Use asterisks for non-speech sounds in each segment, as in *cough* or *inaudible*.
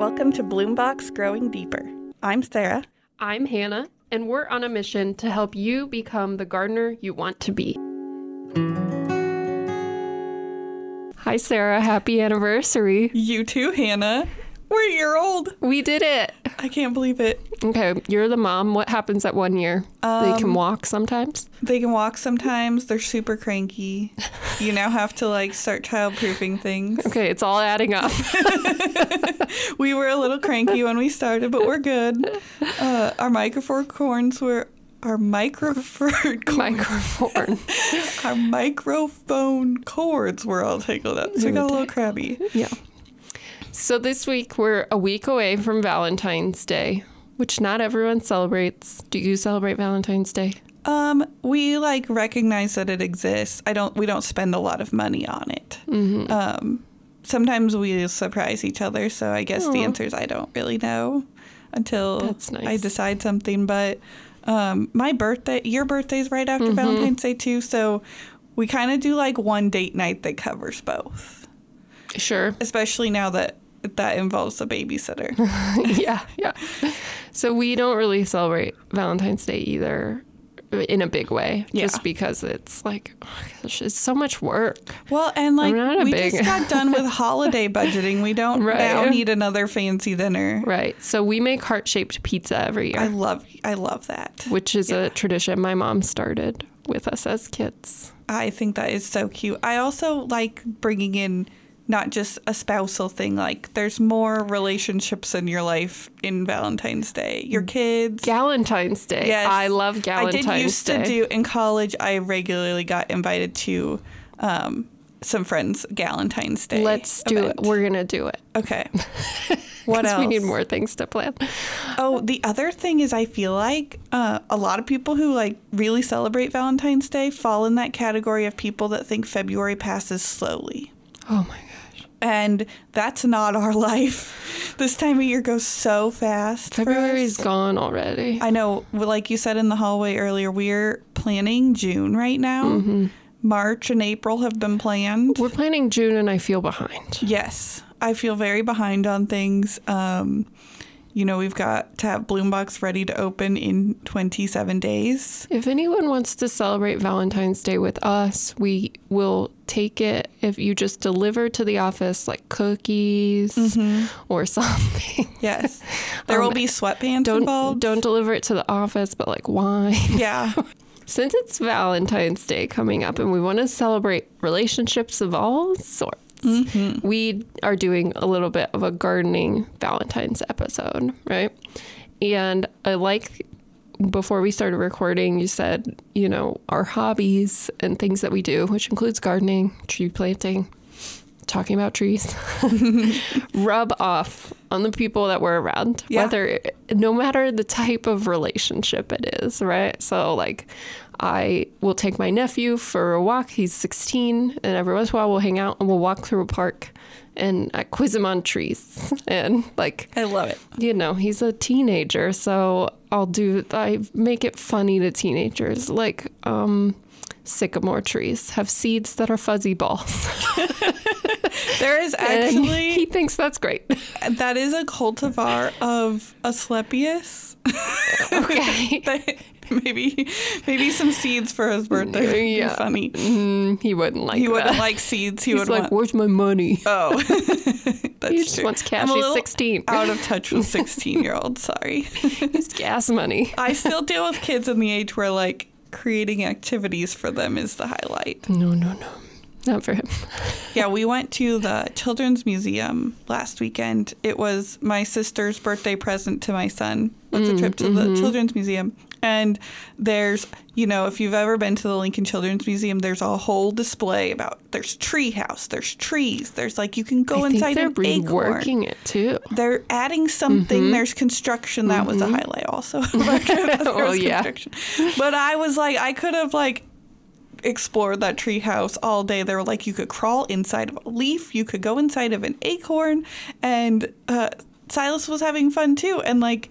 Welcome to Bloom Box Growing Deeper. I'm Sarah. I'm Hanna, and we're on a mission to help you become the gardener you want to be. Hi, Sarah. Happy anniversary. You too, Hanna. We're a year old. We did it. I can't believe it. Okay, you're the mom. What happens at one year? they can walk sometimes. They can walk sometimes. They're super cranky. You now have to like start childproofing things. Okay, it's all adding up. *laughs* We were a little cranky when we started, but we're good. Uh, our microphone corns were our microphone *laughs* cords. Microphone. *laughs* our microphone cords were all tangled up. So we got a little crabby. yeah. So this week we're a week away from Valentine's Day, which not everyone celebrates. Do you celebrate Valentine's Day? Um, we like recognize that it exists. I don't. We don't spend a lot of money on it. Um, sometimes we surprise each other. So I guess the answer is I don't really know until nice. I decide something. But um, my birthday, your birthday's right Mm-hmm. after Valentine's Day too. So we kind of do like one date night that covers both. Sure. Especially now that that involves a babysitter. *laughs* yeah, yeah. So we don't really celebrate Valentine's Day either in a big way, Yeah. just because it's like, oh gosh, it's so much work. Well, and like we big- just got done with *laughs* holiday budgeting. We don't Right. now need another fancy dinner. Right. So we make heart shaped pizza every year I love I love that. which is a tradition my mom started with us as kids. I think that is so cute. I also like bringing in not just a spousal thing. Like there's more relationships in your life in Valentine's Day. Your kids. Valentine's Day. Yes. I love Valentine's. I did used Day. to do in college. I regularly got invited to um, some friends' Valentine's Day. Let's do event. it. We're going to do it. okay. *laughs* What else? We need more things to plan. Oh, the other thing is, I feel like uh, a lot of people who like really celebrate Valentine's Day fall in that category of people that think February passes slowly. Oh my. And that's not our *laughs* life. This time of year goes so fast. February's gone already. I know, like you said in the hallway earlier, we're planning June right now. Mm-hmm. March and April have been planned. We're planning June and I feel behind. Yes, I feel very behind on things. Um, you know, we've got to have Bloom Box ready to open in 27 days. If anyone wants to celebrate Valentine's Day with us, we will take it if you just deliver to the office like cookies or *laughs* something. Yes, *laughs* there Um, will be sweatpants Don't involved. don't deliver it to the office, but like wine. Yeah, *laughs* Since it's Valentine's Day coming up and we want to celebrate relationships of all sorts, Mm-hmm. we are doing a little bit of a gardening Valentine's episode, right? And I like before we started recording, you said, you know, our hobbies and things that we do, which includes gardening, tree planting, talking about trees, *laughs* *laughs* rub off on the people that we're around, Yeah. whether no matter the type of relationship it is, right? So, like, I will take my nephew for a walk. He's 16, and every once in a while we'll hang out and we'll walk through a park and I quiz him on trees. *laughs* And, like, I love it. you know, he's a teenager, so I'll do I make it funny to teenagers, like um sycamore trees have seeds that are fuzzy balls. *laughs* There is *laughs* And actually he thinks that's great. that is a cultivar of Asclepias. Okay. *laughs* Maybe maybe some seeds for his birthday. would be Yeah. funny. Mm, he wouldn't like He that. wouldn't like seeds. He He's would like, want. "Where's my money?" *laughs* Oh, *laughs* that's He just true. wants cash. I'm a He's 16. Out of touch with sixteen-year-olds. Sorry. He's gas money. I still deal with kids in the age where like creating activities for them is the highlight. No, no, no. Not for him. Yeah, we went to the Children's Museum last weekend. It was my sister's birthday present to my son. Was a trip to the Children's Museum. And there's, you know, if you've ever been to the Lincoln Children's Museum, there's a whole display about there's tree house, there's trees, there's like you can go I think inside they're an acorn. reworking it too. They're adding something. There's construction. That was a highlight also. *laughs* *laughs* Oh, yeah. But I was like, I could have like explored that tree house all day. They were like, you could crawl inside of a leaf. You could go inside of an acorn. And uh, Silas was having fun too. And like,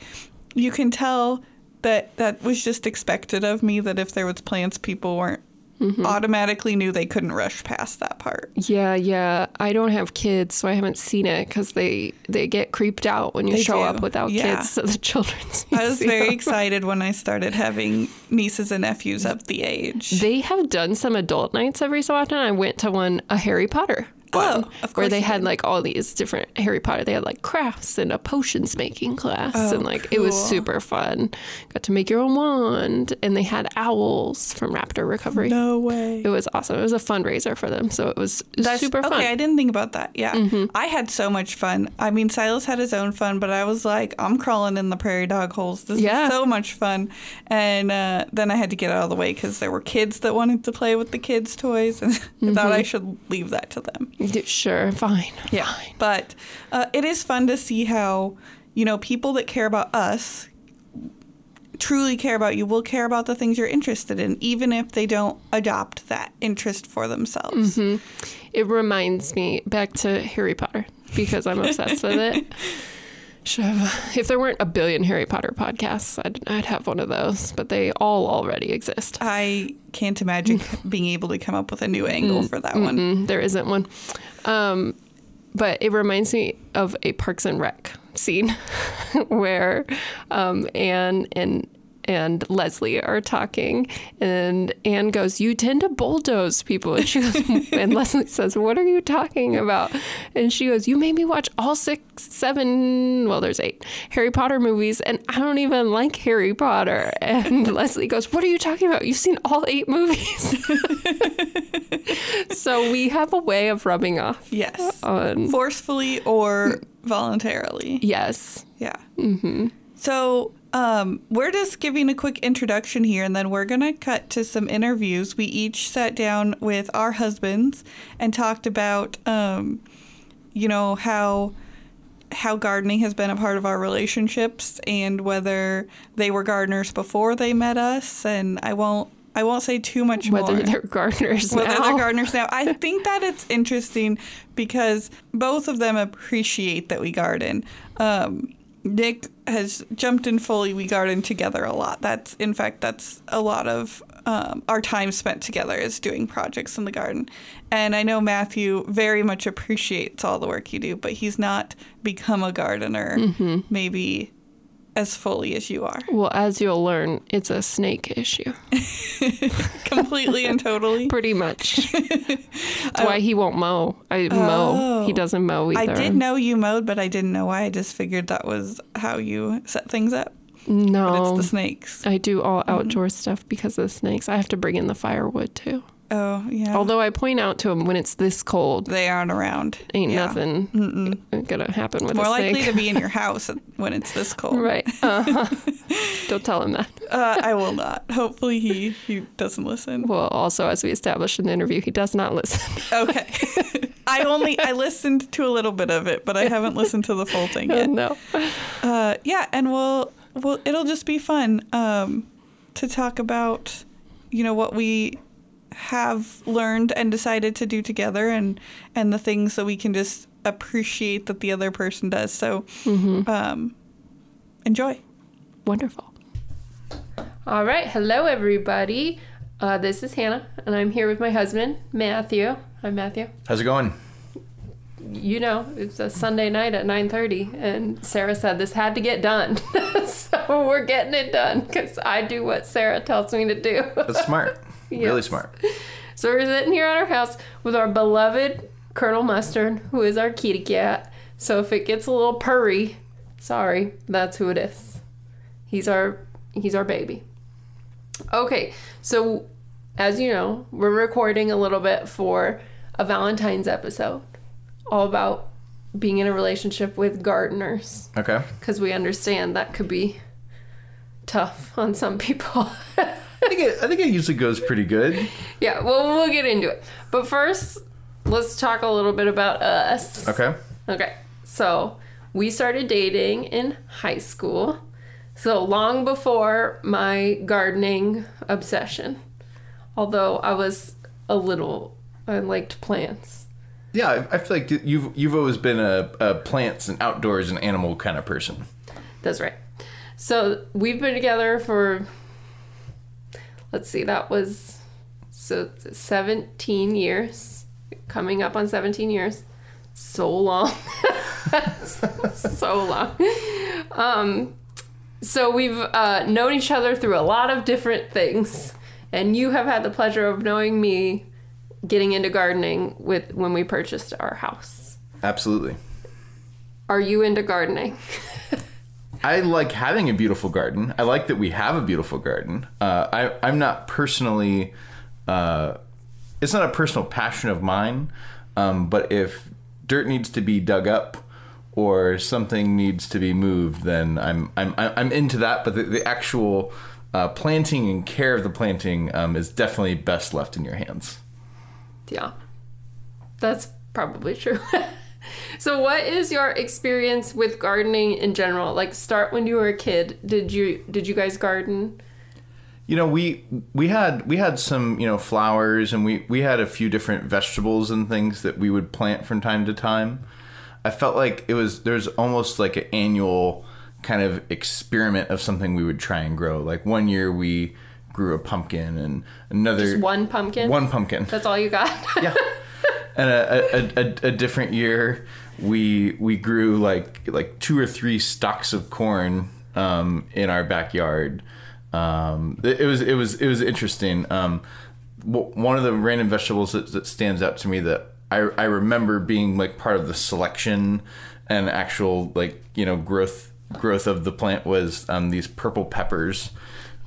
you can tell that that was just expected of me. That if there was plants, people weren't mm-hmm. automatically knew they couldn't rush past that part. Yeah, yeah. I don't have kids, so I haven't seen it because they they get creeped out when you They show do, up without yeah. kids to the children's. *laughs* I was very excited when I started having nieces and nephews of the age. They have done some adult nights every so often. I went to one, a Harry Potter. Oh, one, of where they had did. like all these different Harry Potter. They had like crafts and a potions making class, Oh, and like it was super fun. Got to make your own wand, and they had owls from Raptor Recovery. No way. It was awesome. It was a fundraiser for them, so it was, was super fun. Mm-hmm. Okay, I didn't think about that. Yeah. I had so much fun. I mean, Silas had his own fun, but I was like, I'm crawling in the prairie dog holes. This Yeah. is so much fun. And uh, then I had to get out of the way because there were kids that wanted to play with the kids' toys, *laughs* and I thought I should leave that to them. Sure, fine. Yeah. fine. But uh, it is fun to see how, you know, people that care about us truly care about you will care about the things you're interested in, even if they don't adopt that interest for themselves. It reminds me back to Harry Potter because I'm obsessed with it. *laughs* Have, if there weren't a billion Harry Potter podcasts, I'd, I'd have one of those, but they all already exist. I can't imagine *laughs* being able to come up with a new angle for that one. Mm, there isn't one. Um, but it reminds me of a Parks and Rec scene *laughs* where um, Anne and and Leslie are talking, and Anne goes, "You tend to bulldoze people," and she goes, *laughs* and Leslie says, "What are you talking about?" And she goes, "You made me watch all six, seven, well, there's eight Harry Potter movies, and I don't even like Harry Potter." And *laughs* Leslie goes, "What are you talking about? You've seen all eight movies." *laughs* so we have a way of rubbing off Yes. on Forcefully or voluntarily. yes Yeah. Mm-hmm. So um, we're just giving a quick introduction here, and then we're going to cut to some interviews. We each sat down with our husbands and talked about, um, you know, how how gardening has been a part of our relationships and whether they were gardeners before they met us. And I won't I won't say too much more whether more they're gardeners whether now. they're gardeners now. I *laughs* think that it's interesting because both of them appreciate that we garden. Um, Nick has jumped in fully. We garden together a lot. That's in fact that's a lot of um, our time spent together is doing projects in the garden. And I know Matthew very much appreciates all the work you do, but he's not become a gardener maybe as fully as you are, well, as you'll learn, it's a snake issue, *laughs* completely and totally. *laughs* pretty much. *laughs* That's why he won't mow. I mow. He Oh. doesn't mow either. I did know you mowed, but I didn't know why. I just figured that was how you set things up. But No, it's the snakes. I do all Mm-hmm. outdoor stuff because of the snakes. I have to bring in the firewood too. Oh, yeah. Although I point out to him when it's this cold, they aren't around. ain't Yeah. nothing gonna happen with More likely to be in your *laughs* house when it's this cold. right. Uh-huh. *laughs* Don't tell him that. Uh, I will not. Hopefully he, he doesn't listen. Well, also as we established in the interview, he does not listen. Okay. *laughs* I only I listened to a little bit of it, but I haven't listened to the full thing yet. no. Uh, yeah, and we'll, we'll it'll just be fun um, to talk about, you know, what we have learned and decided to do together, and and the things that we can just appreciate that the other person does. So, um, enjoy. Wonderful. All right. Hello, everybody. Uh, this is Hanna, and I'm here with my husband, Matthew. Hi, Matthew. How's it going? You know, it's a Sunday night at 9:30, and Sarah said this had to get done, *laughs* so we're getting it done because I do what Sarah tells me to do. That's smart. *laughs* Really smart. So we're sitting here at our house with our beloved Colonel Mustard, who is our kitty cat. So if it gets a little purry, sorry, that's who it is. He's our he's our baby. Okay, so as you know, we're recording a little bit for a Valentine's episode, all about being in a relationship with gardeners, Okay. because we understand that could be tough on some people. I think it, I think it usually goes pretty good. *laughs* Yeah, well, we'll get into it. But first, let's talk a little bit about us. Okay. Okay, so we started dating in high school. So long before my gardening obsession. Although I was a little, I liked plants. Yeah, I, feel like you've you've always been a, a plants and outdoors and animal kind of person. That's right. So we've been together for, let's see, that was So 17 years, coming up on 17 years. So long. *laughs* so long. Um, so we've uh, known each other through a lot of different things. And you have had the pleasure of knowing me getting into gardening with when we purchased our house. Absolutely. Are you into gardening? *laughs* I like having a beautiful garden. I like that we have a beautiful garden. Uh, I, I'm not personally, uh, it's not a personal passion of mine, um, but if dirt needs to be dug up or something needs to be moved, then I'm I'm I'm into that. But the, the actual uh, planting and care of the planting um, is definitely best left in your hands. Yeah, that's probably true. *laughs* so, what is your experience with gardening in general? Like, start when you were a kid. Did you did you guys garden? You know, we we had we had some you know flowers, and we we had a few different vegetables and things that we would plant from time to time. I felt like it was there's almost like an annual kind of experiment of something we would try and grow. Like one year we grew a pumpkin, and another Just one pumpkin. one pumpkin. That's all you got. *laughs* yeah. And a, a, a, a different year, we we grew like like two or three stalks of corn um, in our backyard. Um, it, it was it was it was interesting. Um, one of the random vegetables that, that stands out to me that I, I remember being like part of the selection and actual like you know growth growth of the plant was um, these purple peppers.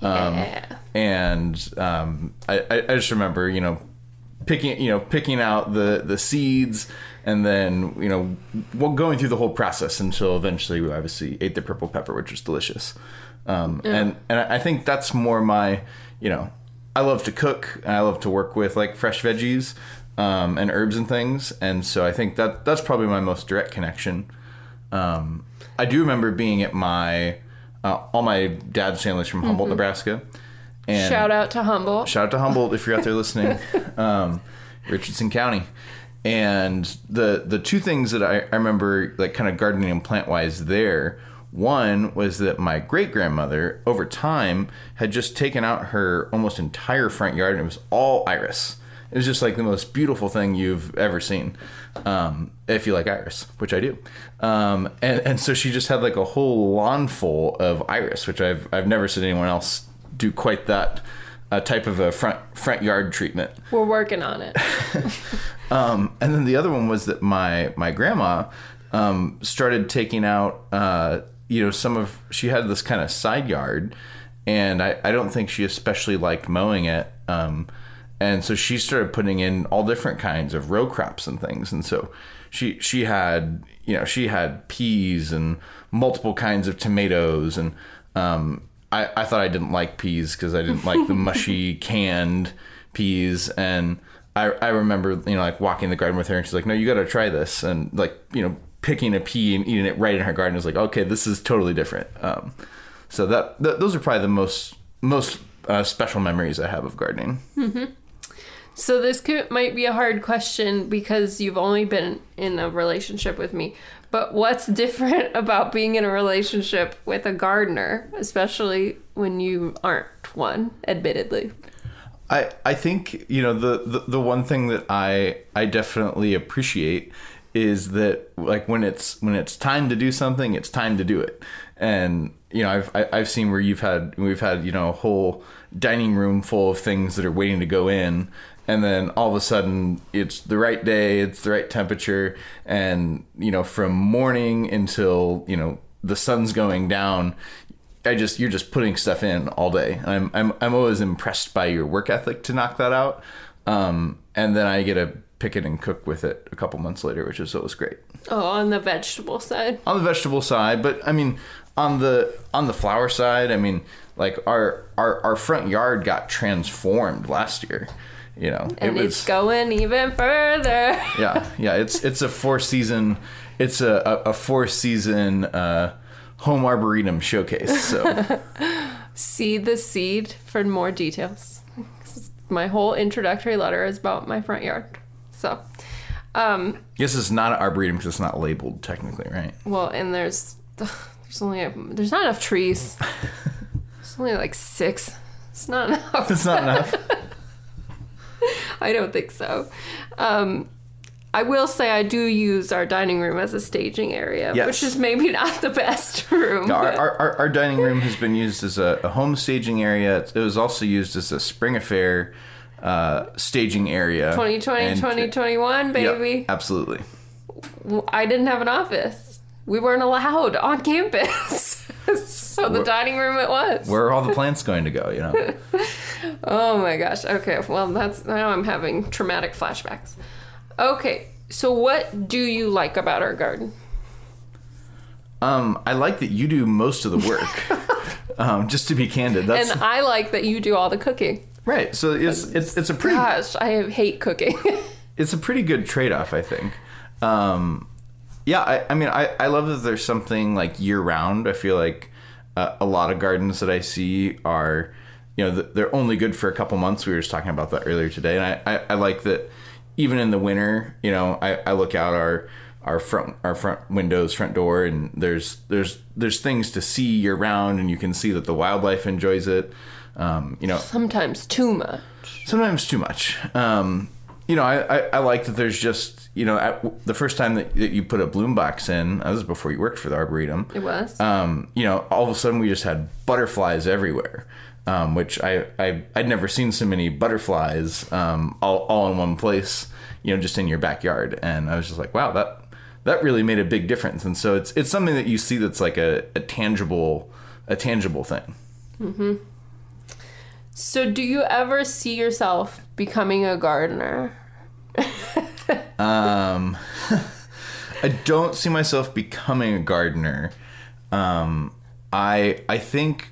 Um, Yeah. And um, I, I just remember you know picking you know picking out the the seeds and then you know well, going through the whole process until eventually we obviously ate the purple pepper which was delicious. Um, and and I think that's more my you know I love to cook and I love to work with like fresh veggies um, and herbs and things. And so I think that that's probably my most direct connection. Um, I do remember being at my uh, all my dad's family's from Humboldt Nebraska and Shout out to Humboldt. Shout out to Humboldt if you're out there *laughs* listening, um, Richardson County. And the the two things that I, I remember like kind of gardening and plant wise there, one was that my great grandmother over time had just taken out her almost entire front yard and it was all iris. It was just like the most beautiful thing you've ever seen. Um, if you like iris, which I do. Um, and, and so she just had like a whole lawn full of iris, which I've, I've never seen anyone else do quite that uh, type of a front front yard treatment. We're working on it. *laughs* Um, and then the other one was that my my grandma um, started taking out uh, you know some of she had this kind of side yard, and I, I don't think she especially liked mowing it. Um, and so she started putting in all different kinds of row crops and things. And so she she had you know she had peas and multiple kinds of tomatoes. And um, I, I thought I didn't like peas because I didn't like the mushy *laughs* canned peas. And I, I remember you know like walking in the garden with her and she's like no you got to try this. And like you know picking a pea and eating it right in her garden was like okay this is totally different. Um, so that, th- those are probably the most most uh, special memories I have of gardening So this could, might be a hard question because you've only been in a relationship with me. But what's *laughs* different about being in a relationship with a gardener, especially when you aren't one, admittedly? I, I think you know the, the the one thing that I I definitely appreciate is that like when it's when it's time to do something it's time to do it and you know I've I- I've seen where you've had we've had you know a whole dining room full of things that are waiting to go in and then all of a sudden it's the right day it's the right temperature and you know from morning until you know the sun's going down I just you're just putting stuff in all day. I'm I'm I'm always impressed by your work ethic to knock that out. Um, and then I get to pick it and cook with it a couple months later, which is always great. Oh, on the vegetable side. On the vegetable side, but I mean on the on the flower side, I mean like our our our front yard got transformed last year. You know, And it's going even further. *laughs* yeah yeah it's it's a four season it's a a, a four season uh, home arboretum showcase. So. *laughs* See the seed for more details. My whole introductory letter is about my front yard. So, um, Yes, it's not an arboretum because it's not labeled technically, right? well, and there's *sighs* there's only a, there's not enough trees. *laughs* There's only like six. It's not enough. It's not enough. *laughs* I don't think so. Um, I will say I do use our dining room as a staging area, Yes. which is maybe *laughs* not the best room. our, our, our, our dining room has been used as a, a home staging area. It was also used as a spring affair uh, staging area. 2020, And- 2021, Yep, baby. absolutely. I didn't have an office. We weren't allowed on campus. *laughs* so the Where- dining room it was. Where are all the plants going to go? You know. *laughs* Oh my gosh. Okay. Well, that's now I'm having traumatic flashbacks. Okay. So what do you like about our garden? Um, I like that you do most of the work. *laughs* um, just to be candid, that's And I like that you do all the cooking. right. So it's it's it's a pretty Gosh, I hate cooking. it's a pretty good trade off, I think. Um, yeah, I, I mean, I, I love that there's something like year round. I feel like uh, a lot of gardens that I see are, you know, they're only good for a couple months. We were just talking about that earlier today, and I, I, I like that even in the winter, you know, I, I look out our our front our front windows, front door, and there's there's there's things to see year round, and you can see that the wildlife enjoys it. Um, you know, Sometimes too much. sometimes too much. Um, you know, I, I, I like that there's just, you know, at, the first time that, that you put a bloom box in, that was before you worked for the Arboretum. It was. Um, you know, all of a sudden we just had butterflies everywhere, um, which I, I, I'd never seen so many butterflies um, all, all in one place, you know, just in your backyard. And I was just like, wow, that, that really made a big difference. And so it's, it's something that you see that's like a, a tangible, a tangible thing. Hmm. so do you ever see yourself becoming a gardener? Um, *laughs* I don't see myself becoming a gardener. Um, I I think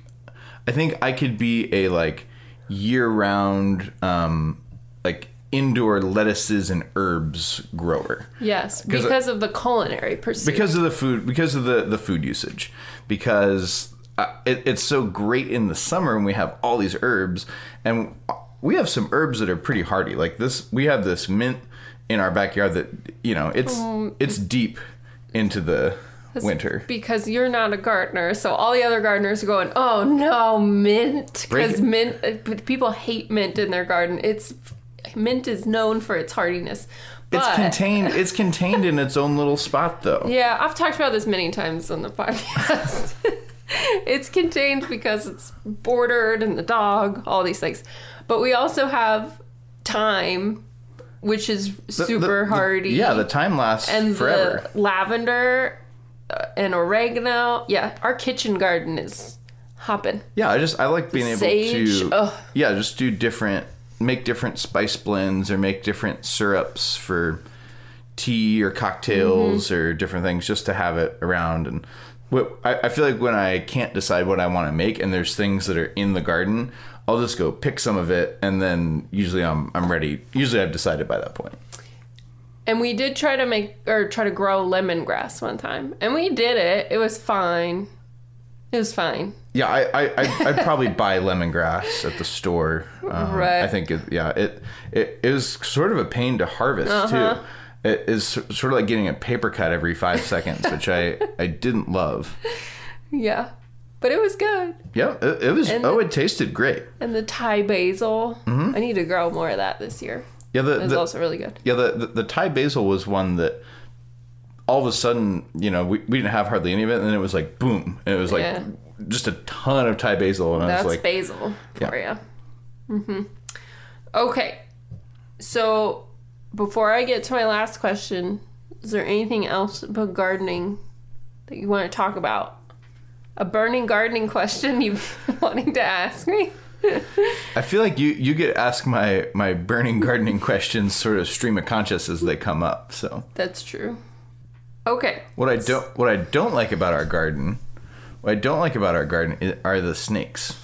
I think I could be a like year round um, like indoor lettuces and herbs grower Yes, Because- of the culinary pursuit. because of the food because of the the food usage because uh, it, it's so great in the summer when we have all these herbs and we have some herbs that are pretty hardy like this we have this mint in our backyard that you know it's it's deep into the winter because you're not a gardener, so all the other gardeners are going, "Oh no, mint!" Because mint, uh, people hate mint in their garden. It's mint is known for its hardiness. it's contained *laughs* it's contained in its own little spot though Yeah, I've talked about this many times on the podcast. *laughs* it's contained because it's bordered and the dog, all these things. But we also have thyme, which is super the- the- hardy. yeah the thyme lasts and forever the lavender uh, and oregano. Yeah, our kitchen garden is hopping. Yeah, I just I like being able to yeah, just do different make different spice blends or make different syrups for tea or cocktails Mm-hmm. or different things just to have it around and what I, I feel like when I can't decide what I want to make and there's things that are in the garden, I'll just go pick some of it and then usually I'm I'm ready. Usually I've decided by that point. And we did try to make or try to grow lemongrass one time, and we did it. It was fine. It was fine. Yeah, I I I'd probably *laughs* buy lemongrass at the store. Um, Right. I think it, yeah, it it it was sort of a pain to harvest Uh-huh. too. It is sort of like getting a paper cut every five seconds, which I I didn't love. *laughs* Yeah, but it was good. Yeah, it, it was. And- oh, it tasted great. And the Thai basil. Mm-hmm. I need to grow more of that this year. Yeah, the, It was the also really good. yeah the, the the Thai basil was one that all of a sudden you know we, we didn't have hardly any of it, and then it was like boom, and it was like Yeah. just a ton of Thai basil, and I That's was like, basil for you. Mm-hmm. Okay, so before I get to my last question, is there anything else about gardening that you want to talk about? A burning gardening question you've *laughs* wanting to ask me? *laughs* I feel like you you get asked my my burning gardening *laughs* questions sort of stream of conscious as they come up. So That's true. Okay. what I don't what I don't like about our garden, what I don't like about our garden are the snakes.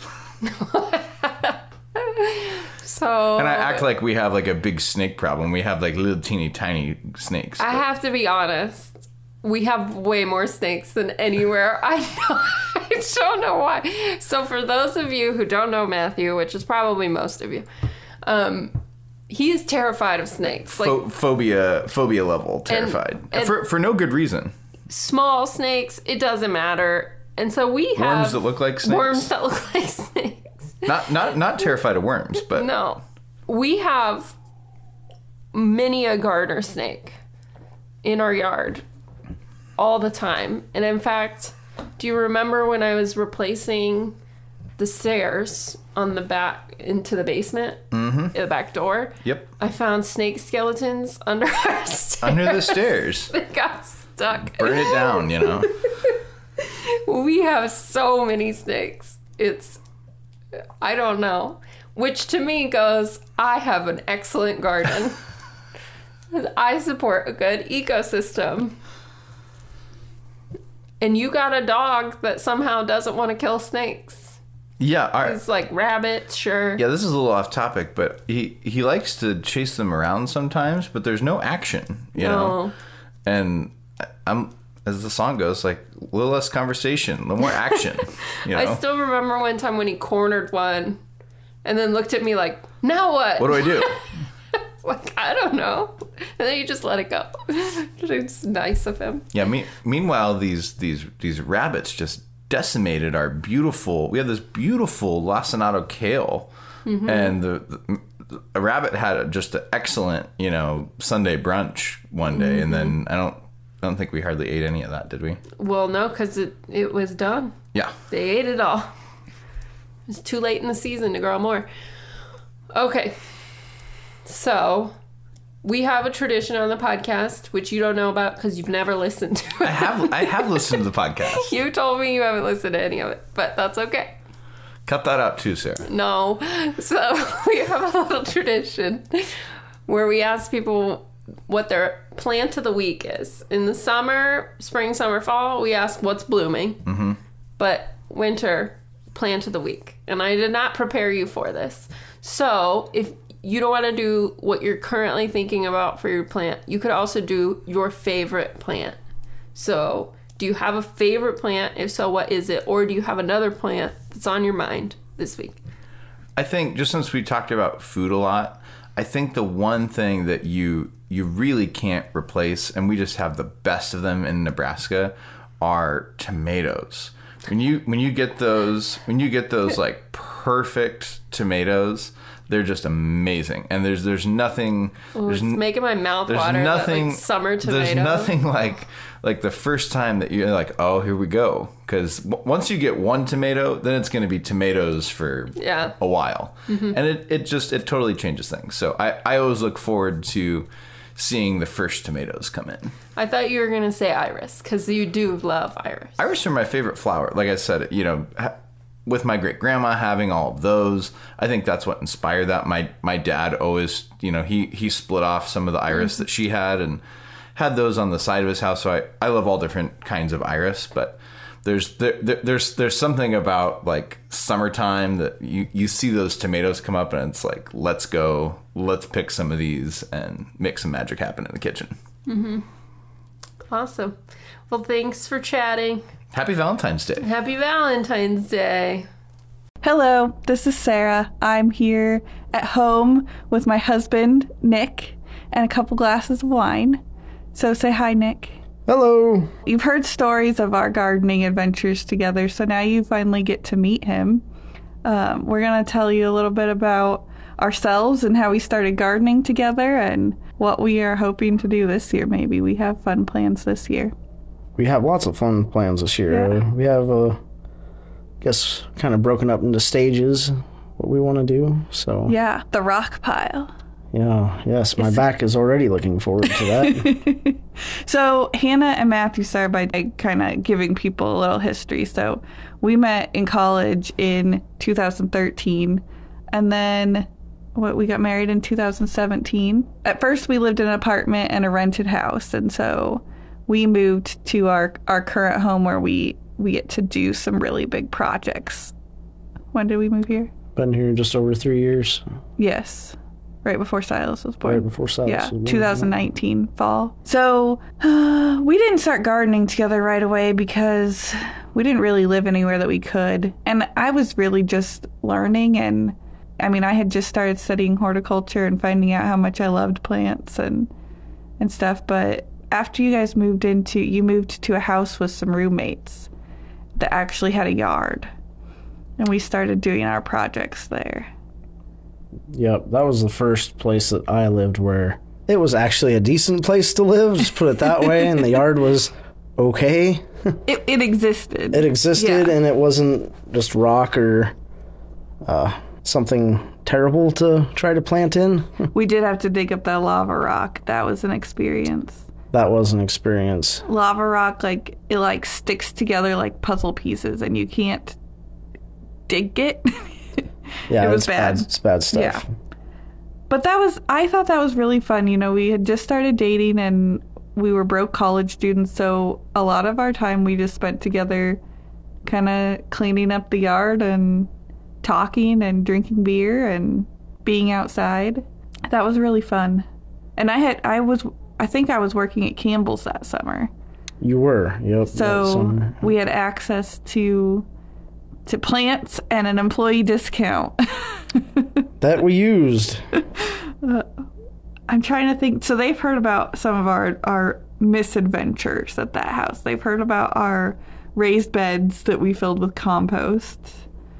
So And I act like we have like a big snake problem. We have like little teeny tiny snakes. I but- have to be honest. We have way more snakes than anywhere. *laughs* I know. I don't know why. So for those of you who don't know Matthew, which is probably most of you, um, he is terrified of snakes. Like Pho- phobia phobia level terrified and- for for no good reason. small snakes, it doesn't matter. And so we have Worms that look like snakes. worms that look like *laughs* snakes. Not not not terrified of worms, but No. We have many a garter snake in our yard all the time. And in fact, do you remember when I was replacing the stairs on the back into the basement, mm-hmm. the back door? Yep. I found snake skeletons *laughs* under our stairs. Under the stairs. *laughs* They got stuck. Burn it down, you know. *laughs* We have so many snakes. It's, I don't know. Which to me goes, I have an excellent garden. I support a good ecosystem. And you got a dog that somehow doesn't want to kill snakes. Yeah, our, It's like rabbits, sure. yeah. This is a little off topic, but he he likes to chase them around sometimes, but there's no action, you know. And I'm as the song goes, like a little less conversation, a little more action, *laughs* you know. I still remember one time when he cornered one and then looked at me like, now what? what do I do? *laughs* like, I don't know. And then you just let it go. *laughs* it's nice of him. Yeah. Me, meanwhile, these these these rabbits just decimated our beautiful. We have this beautiful lacinato kale, mm-hmm. and the, the a rabbit had a, just an excellent you know Sunday brunch one day, and then mm-hmm. I don't I don't think we hardly ate any of that, did we? Well, no, because it, it was done. Yeah. They ate it all. It's too late in the season to grow more. Okay. So, we have a tradition on the podcast, which you don't know about because you've never listened to it. I have I have listened to the *laughs* podcast. you told me you haven't listened to any of it, but that's okay. Cut that out too, Sarah. No. *laughs* So, we have a little tradition where we ask people what their plant of the week is. In the summer, spring, summer, fall, we ask what's blooming. Mm-hmm. But winter, plant of the week. And I did not prepare you for this. So if you don't want to do what you're currently thinking about for your plant, you could also do your favorite plant. So do you have a favorite plant? If so, what is it? Or do you have another plant that's on your mind this week? I think just since we talked about food a lot, I think the one thing that you you really can't replace, and we just have the best of them in Nebraska, are tomatoes. When you when you get those when you get those *laughs* like perfect tomatoes, they're just amazing. And there's there's nothing there's It's making my mouth there's water. nothing that, like, summer tomato. there's nothing like like the first time that you're like oh here we go because w- once you get one tomato then it's going to be tomatoes for Yeah. a while mm-hmm. and it, it just it totally changes things so I, I always look forward to seeing the first tomatoes come in I thought you were gonna say iris because you do love iris. iris are my favorite flower like i said you know ha- with my great grandma having all of those i think that's what inspired that my my dad always you know he he split off some of the iris that she had and had those on the side of his house so i i love all different kinds of iris but there's there, there, there's there's something about like summertime that you you see those tomatoes come up and it's like let's go let's pick some of these and make some magic happen in the kitchen Mm-hmm. Awesome. Well, thanks for chatting. Happy valentine's day Happy Valentine's Day. Hello, this is Sarah. I'm here at home with my husband, Nick, and a couple glasses of wine. So say hi, Nick. Hello. You've heard stories of our gardening adventures together, so now you finally get to meet him. Um, we're going to tell you a little bit about ourselves and how we started gardening together and what we are hoping to do this year. Maybe we have fun plans this year. We have lots of fun plans this year. Yeah. We have, uh, guess, kind of broken up into stages what we want to do. So, Yeah, the rock pile. yeah, yes, my back is already looking forward to that. *laughs* So Hanna and Matthew started by kind of giving people a little history. So we met in college in 2013, and then what we got married in 2017. At first, we lived in an apartment and a rented house, and so we moved to our our current home where we we get to do some really big projects. When did we move here? Been here just over three years, Yes, right before Silas was born. right before Silas Yeah, was born. 2019 fall. So uh, we didn't start gardening together right away because we didn't really live anywhere that we could. And I was really just learning. And I mean, I had just started studying horticulture and finding out how much I loved plants and and stuff. But after you guys moved into, you moved to a house with some roommates that actually had a yard. And we started doing our projects there. Yep, that was the first place that I lived where it was actually a decent place to live, just put it that way, and the yard was okay. *laughs* It, it existed. It existed, Yeah. and it wasn't just rock or uh, something terrible to try to plant in. *laughs* we did have to dig up that lava rock. That was an experience. That was an experience. Lava rock, like it like sticks together like puzzle pieces, and you can't dig it. *laughs* Yeah, It was it's bad. It's bad stuff. Yeah. But that was, I thought that was really fun. You know, we had just started dating and we were broke college students. So a lot of our time we just spent together kind of cleaning up the yard and talking and drinking beer and being outside. That was really fun. And I had, I was, I think I was working at Campbell's that summer. You were. Yep. So we had access to, to plants and an employee discount. *laughs* that we used. I'm trying to think. So they've heard about some of our our misadventures at that house. They've heard about our raised beds that we filled with compost.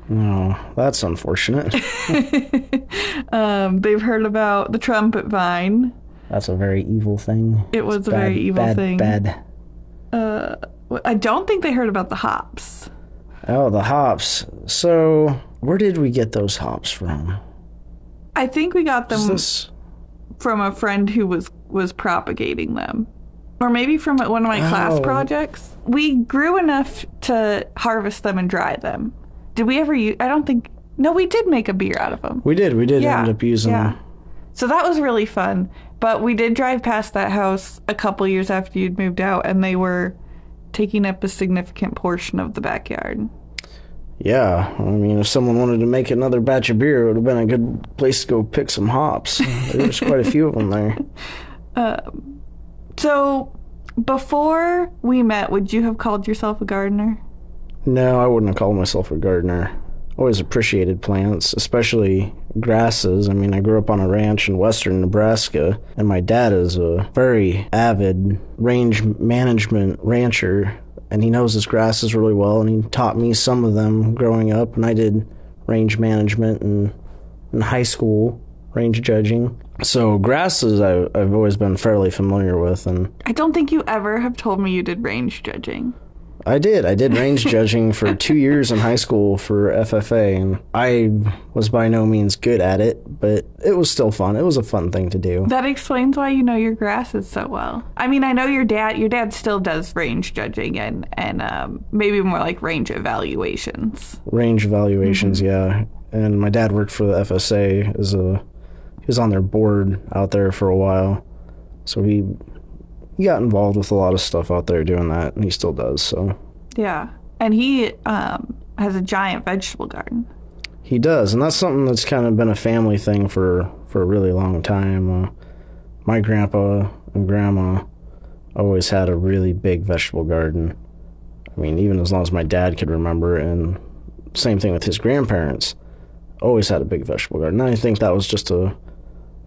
No, that's unfortunate. *laughs* Um, they've heard about the trumpet vine. That's a very evil thing. It was It's a very evil bad, thing. Bad. Uh, I don't think they heard about the hops. Oh, the hops. So, where did we get those hops from? I think we got them this? from a friend who was was propagating them, or maybe from one of my class Oh. projects. We grew enough to harvest them and dry them. Did we ever use? I don't think. No, we did make a beer out of them. We did. We did Yeah, end up using yeah. them. So that was really fun. But we did drive past that house a couple years after you'd moved out, and they were taking up a significant portion of the backyard. Yeah, I mean, if someone wanted to make another batch of beer, it would have been a good place to go pick some hops. There's quite a few of them there. Uh, *laughs* So before we met, would you have called yourself a gardener? No, I wouldn't have called myself a gardener. Always appreciated plants, especially grasses. I mean, I grew up on a ranch in western Nebraska, and my dad is a very avid range management rancher, and he knows his grasses really well, and he taught me some of them growing up, and I did range management in, in high school, range judging. So grasses I, I've always been fairly familiar with, and I don't think you ever have told me you did range judging. I did. I did range *laughs* judging for two years in high school for FFA, and I was by no means good at it, but it was still fun. It was a fun thing to do. That explains why you know your grasses so well. I mean, I know your dad. Your dad still does range judging and and um, maybe more like range evaluations. Range evaluations, yeah. And my dad worked for the FSA as a he was on their board out there for a while, so he he got involved with a lot of stuff out there doing that, and he still does. So Yeah, and he um, has a giant vegetable garden. He does, and that's something that's kind of been a family thing for for a really long time. Uh, my grandpa and grandma always had a really big vegetable garden. I mean, even as long as my dad could remember, and same thing with his grandparents. Always had a big vegetable garden. And I think that was just a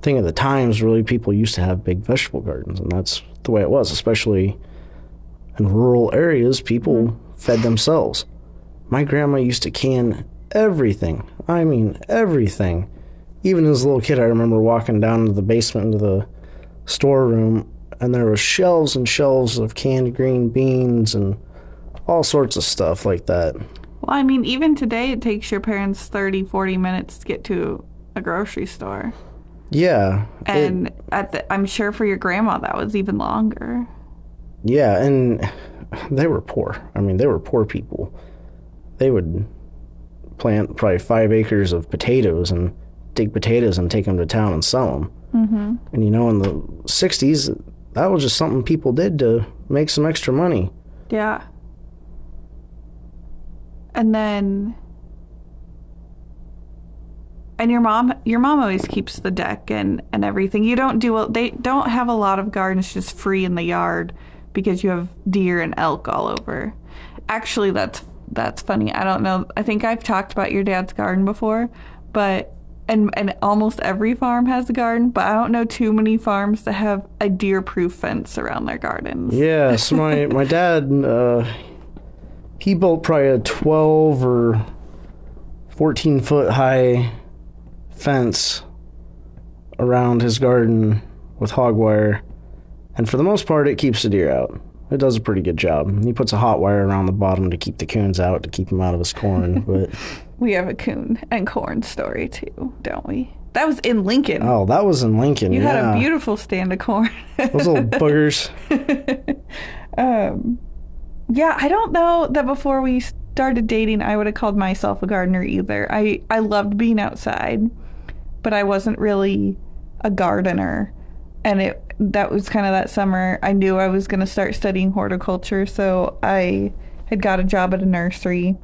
thing of the times. Really, people used to have big vegetable gardens, and that's the way it was, especially in rural areas. People mm-hmm. fed themselves. My grandma used to can everything. I mean, everything. Even as a little kid, I remember walking down to the basement into the storeroom, and there were shelves and shelves of canned green beans and all sorts of stuff like that. Well, I mean, even today, it takes your parents 30, 40 minutes to get to a grocery store. Yeah. it- And at the, I'm sure for your grandma, that was even longer. yeah, and they were poor. I mean, they were poor people. They would plant probably five acres of potatoes and dig potatoes and take them to town and sell them. Mm-hmm. And you know, in the 60s, that was just something people did to make some extra money. Yeah. And then and your mom your mom always keeps the deck and and everything. You don't do they don't have a lot of gardens just free in the yard because you have deer and elk all over. Actually, that's that's funny. I don't know. I think I've talked about your dad's garden before, but and and almost every farm has a garden, but I don't know too many farms that have a deer-proof fence around their gardens. yes *laughs* my, my dad, uh, he built probably a 12 or 14 foot high fence around his garden with hog wire, and for the most part, it keeps the deer out. It does a pretty good job. He puts a hot wire around the bottom to keep the coons out, to keep them out of his corn. *laughs* But We have a coon and corn story too, don't we? That was in Lincoln. oh, that was in Lincoln. you yeah. had a beautiful stand of corn. Those little *laughs* boogers. Um, yeah, I don't know that before we started dating, I would have called myself a gardener either. I I loved being outside, but I wasn't really a gardener. And it that was kind of that summer. I knew I was going to start studying horticulture, so I had got a job at a nursery.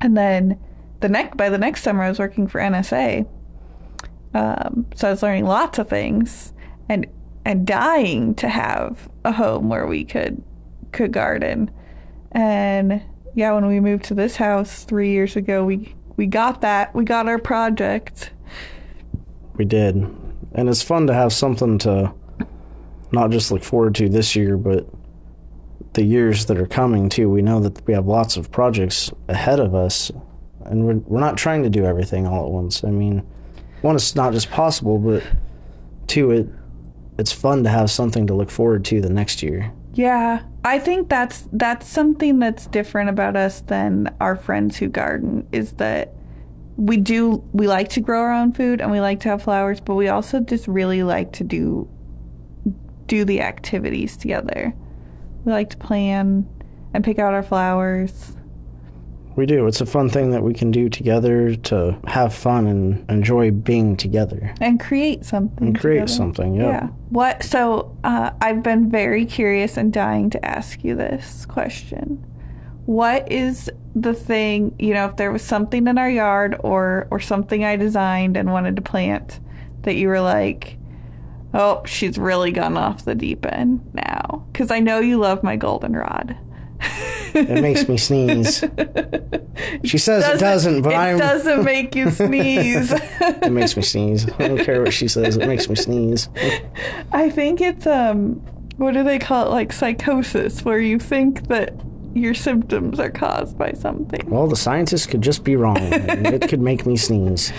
And then the next by the next summer, I was working for NSA. Um, so I was learning lots of things and and dying to have a home where we could could garden. And yeah, when we moved to this house three years ago, we we got that. We got our project. We did. And it's fun to have something to not just look forward to this year, but the years that are coming too. We know that we have lots of projects ahead of us, and we're, we're not trying to do everything all at once. I mean, one, it's not just possible, but two, it it's fun to have something to look forward to the next year. Yeah, I think that's that's something that's different about us than our friends who garden is that we do we like to grow our own food and we like to have flowers, but we also just really like to do do the activities together. We like to plan and pick out our flowers. We do. It's a fun thing that we can do together to have fun and enjoy being together. and create something And create together. something, yeah. yeah what so uh, i've been very curious and dying to ask you this question what is the thing you know if there was something in our yard or or something i designed and wanted to plant that you were like oh she's really gone off the deep end now because i know you love my goldenrod It makes me sneeze. *laughs* She says it doesn't, but it I'm. doesn't make you sneeze *laughs* It makes me sneeze. I don't care what she says. It makes me sneeze. I think it's um what do they call it like psychosis where you think that your symptoms are caused by something. Well, the scientists could just be wrong. *laughs* It could make me sneeze.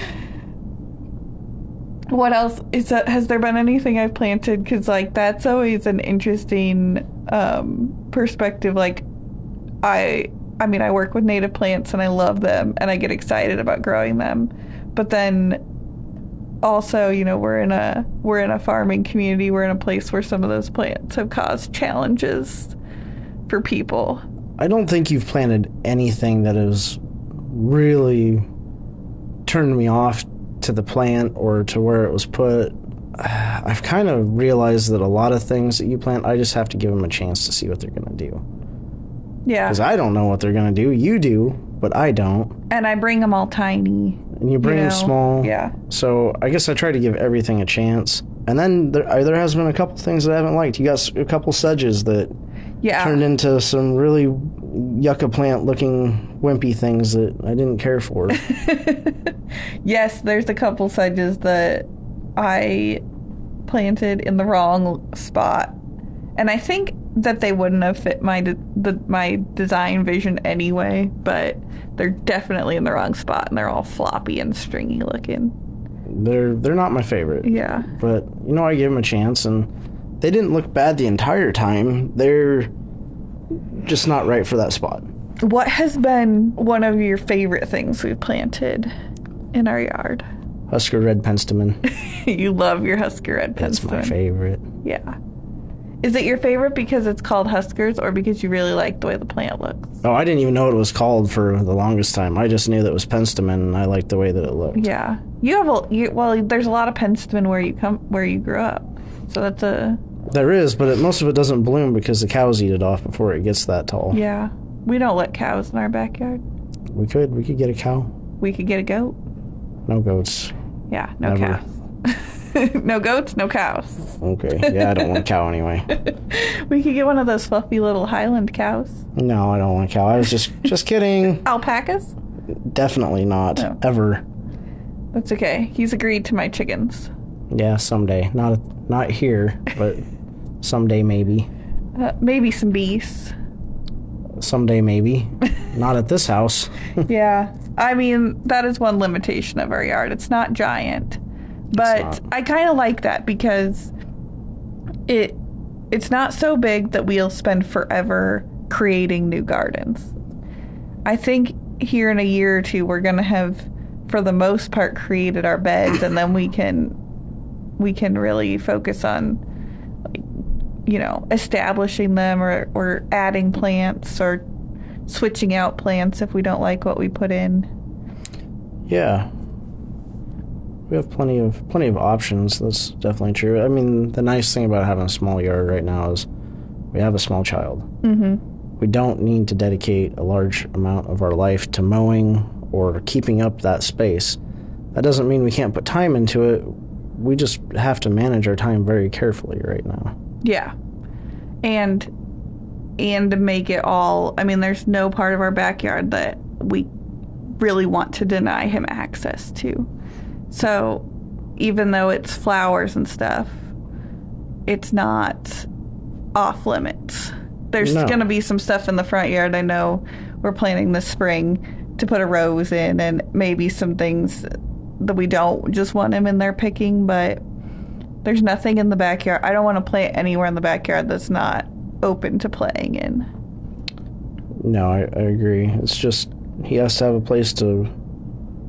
What else is that has there been anything I've planted cuz like that's always an interesting um perspective like I I mean I work with native plants and I love them and I get excited about growing them. But then also, you know, we're in a we're in a farming community. We're in a place where some of those plants have caused challenges for people. I don't think you've planted anything that has really turned me off to the plant or to where it was put. *sighs* I've kind of realized that a lot of things that you plant, I just have to give them a chance to see what they're going to do. Yeah. Because I don't know what they're going to do. You do, but I don't. and I bring them all tiny. And you bring you them small. Yeah. So I guess I try to give everything a chance. And then there, there has been a couple things that I haven't liked. You got a couple sedges that Yeah. turned into some really yucca plant looking wimpy things that I didn't care for. *laughs* yes, there's a couple sedges that I planted in the wrong spot. And I think that they wouldn't have fit my de- the, my design vision anyway, but they're definitely in the wrong spot and they're all floppy and stringy looking. they're they're not my favorite. Yeah. But you know I gave them a chance and they didn't look bad the entire time. They're just not right for that spot. What has been one of your favorite things we've planted in our yard? Husker red penstemon. *laughs* you love your Husker Red Penstemon. That's my favorite. Yeah. Is it your favorite because it's called Huskers or because you really like the way the plant looks? Oh, I didn't even know what it was called for the longest time. I just knew that it was penstemon and I liked the way that it looked. Yeah. You have a you, well. There's a lot of penstemon where you come where you grew up, so that's a There is, but it, most of it doesn't bloom because the cows eat it off before it gets that tall. yeah. We don't let cows in our backyard. We could we could get a cow. We could get a goat. No goats. Yeah, no Never. cows. *laughs* no goats, no cows. Okay. Yeah, I don't want a cow anyway. *laughs* We could get one of those fluffy little Highland cows. No, I don't want a cow. I was just just kidding. *laughs* Alpacas? Definitely not. No. Ever. That's okay. He's agreed to my chickens. Yeah, someday. Not not here, but someday maybe. Uh, maybe some bees. Someday maybe. *laughs* not at this house. *laughs* yeah. I mean, that is one limitation of our yard. It's not giant. But not. I kind of like that because it it's not so big that we'll spend forever creating new gardens. I think here in a year or two we're going to have for the most part created our beds and then we can we can really focus on like, you know, establishing them or or adding plants or switching out plants if we don't like what we put in. Yeah. We have plenty of plenty of options. That's definitely true. I mean, the nice thing about having a small yard right now is we have a small child. Mm-hmm. We don't need to dedicate a large amount of our life to mowing or keeping up that space. That doesn't mean we can't put time into it. We just have to manage our time very carefully right now. Yeah. And and to make it all I mean there's no part of our backyard that we really want to deny him access to. So even though it's flowers and stuff, it's not off limits. There's No. going to be some stuff in the front yard I know we're planning this spring to put a rose in and maybe some things that we don't just want him in there picking, but there's nothing in the backyard. I don't want to play anywhere in the backyard that's not open to playing in. No, I, I agree. It's just he has to have a place to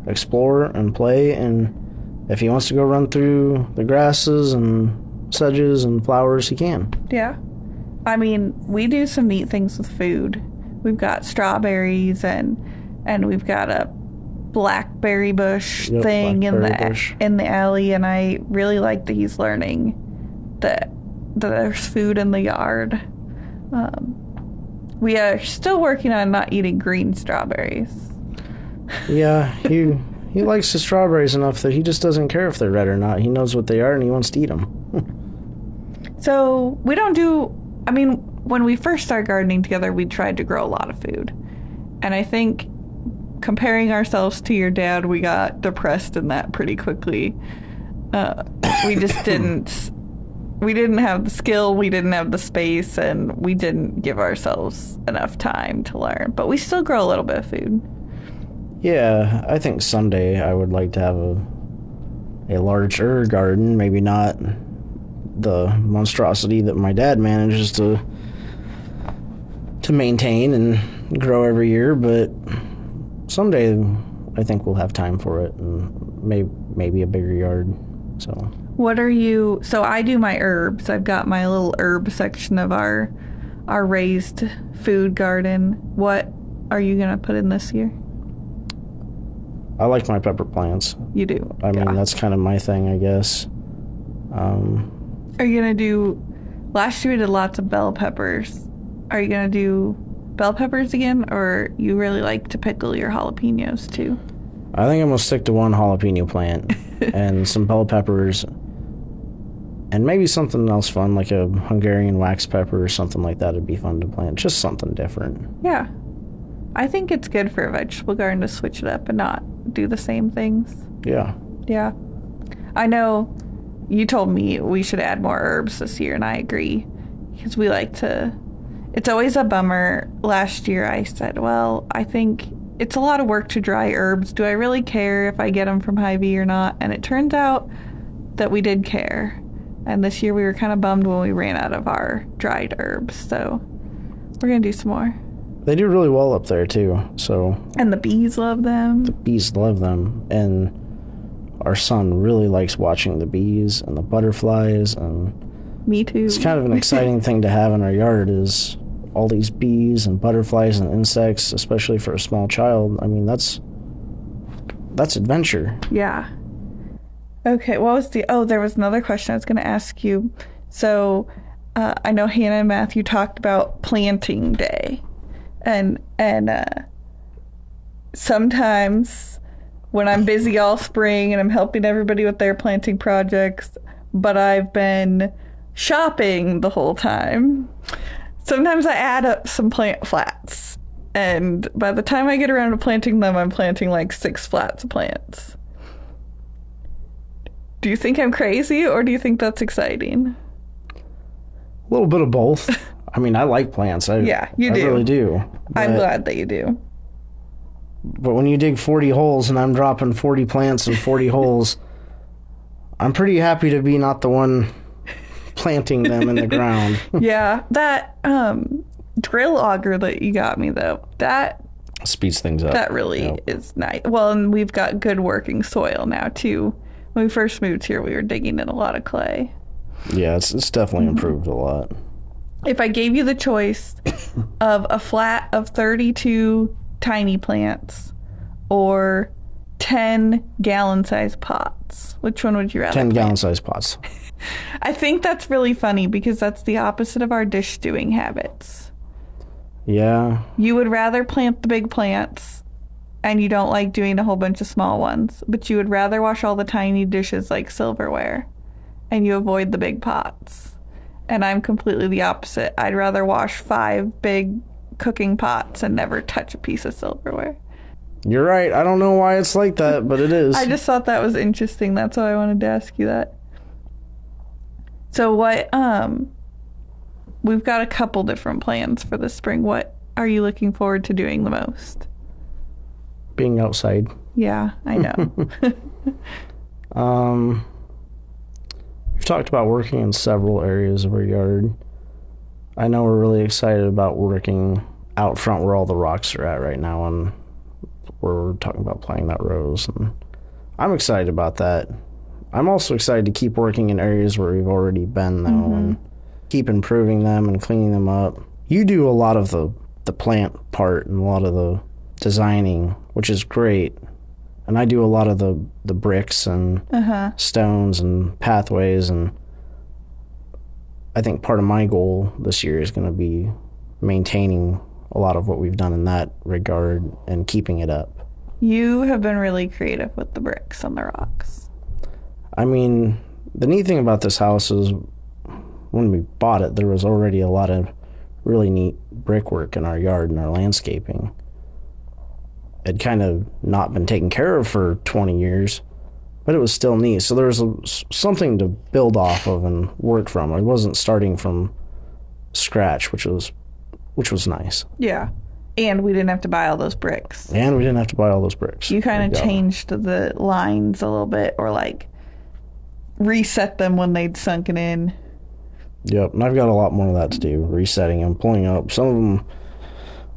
explore and play, and if he wants to go run through the grasses and sedges and flowers, he can. Yeah. I mean, we do some neat things with food. We've got strawberries and and we've got a blackberry bush Yep, thing in the bush. in the alley and I really like that he's learning that that there's food in the yard. Um, we are still working on not eating green strawberries. Yeah, *laughs* he he likes the strawberries enough that he just doesn't care if they're red or not. He knows what they are and he wants to eat them. *laughs* So we don't do. I mean, when we first started gardening together, we tried to grow a lot of food, and I think comparing ourselves to your dad, we got depressed in that pretty quickly. Uh, we just *coughs* didn't. We didn't have the skill, we didn't have the space, and we didn't give ourselves enough time to learn. But we still grow a little bit of food. Yeah, I think someday I would like to have a a larger garden, maybe not the monstrosity that my dad manages to to maintain and grow every year, but someday I think we'll have time for it and maybe maybe a bigger yard. So, What are you? So I do my herbs. I've got my little herb section of our our raised food garden. What are you gonna put in this year? I like my pepper plants. You do. I mean, Yeah. that's kind of my thing, I guess. Um, Are you gonna do? Last year we did lots of bell peppers. Are you gonna do bell peppers again, or you really like to pickle your jalapenos too? I think I'm gonna stick to one jalapeno plant *laughs* and some bell peppers, and maybe something else fun like a Hungarian wax pepper or something like that. would be fun to plant. Just something different. Yeah, I think it's good for a vegetable garden to switch it up and not do the same things. Yeah. Yeah. I know you told me we should add more herbs this year, and I agree. Because we like to. It's always a bummer. Last year I said, well, I think it's a lot of work to dry herbs. Do I really care if I get them from Hy-Vee or not? And it turns out that we did care. And this year we were kind of bummed when we ran out of our dried herbs. So we're going to do some more. They do really well up there too. So And the bees love them. The bees love them, and our son really likes watching the bees and the butterflies, and Me too. it's kind of an *laughs* exciting thing to have in our yard. Is all these bees and butterflies and insects, especially for a small child. I mean, that's that's adventure. Yeah. Okay, what was the. Oh, there was another question I was going to ask you. So, uh, I know Hanna and Matthew talked about planting day. And, and, uh, sometimes when I'm busy all spring and I'm helping everybody with their planting projects, but I've been shopping the whole time, sometimes I add up some plant flats. And by the time I get around to planting them, I'm planting like six flats of plants. Do you think I'm crazy or do you think that's exciting? A little bit of both. I mean, I like plants. I, Yeah, you I do. really do. I'm glad that you do. But when you dig 40 holes and I'm dropping 40 plants in 40 *laughs* holes, I'm pretty happy to be not the one planting them in the ground. *laughs* yeah, that um, drill auger that you got me though, that Speeds things up. that really is nice. Well, and we've got good working soil now too. When we first moved here, we were digging in a lot of clay. yeah, it's, it's definitely improved a lot. If I gave you the choice *laughs* of a flat of 32 tiny plants or 10 gallon sized pots, which one would you rather? 10 plant? gallon size pots. I think that's really funny because that's the opposite of our dish stewing habits. Yeah. You would rather plant the big plants and you don't like doing a whole bunch of small ones, but you would rather wash all the tiny dishes like silverware and you avoid the big pots. And I'm completely the opposite. I'd rather wash five big cooking pots and never touch a piece of silverware. You're right. I don't know why it's like that, but it is. *laughs* I just thought that was interesting. That's why I wanted to ask you that. So what um we've got a couple different plans for the spring. What are you looking forward to doing the most? Being outside. Yeah, I know. *laughs* Um, we've talked about working in several areas of our yard. I know we're really excited about working out front where all the rocks are at right now, and we're talking about planting that rose. And I'm excited about that. I'm also excited to keep working in areas where we've already been, though, and keep improving them and cleaning them up. You do a lot of the the plant part and a lot of the designing, which is great. And I do a lot of the the bricks and uh-huh. stones and pathways and I think part of my goal this year is going to be maintaining a lot of what we've done in that regard and keeping it up. You have been really creative with the bricks and the rocks. I mean, the neat thing about this house is when we bought it, there was already a lot of really neat brickwork in our yard and our landscaping. It kind of not been taken care of for 20 years, but it was still neat. So there was a, something to build off of and work from. I wasn't starting from scratch, which was which was nice. Yeah. And we didn't have to buy all those bricks. And we didn't have to buy all those bricks. You kind of changed the lines a little bit or like reset them when they'd sunken in. Yep, and I've got a lot more of that to do. Resetting them, pulling up. Some of them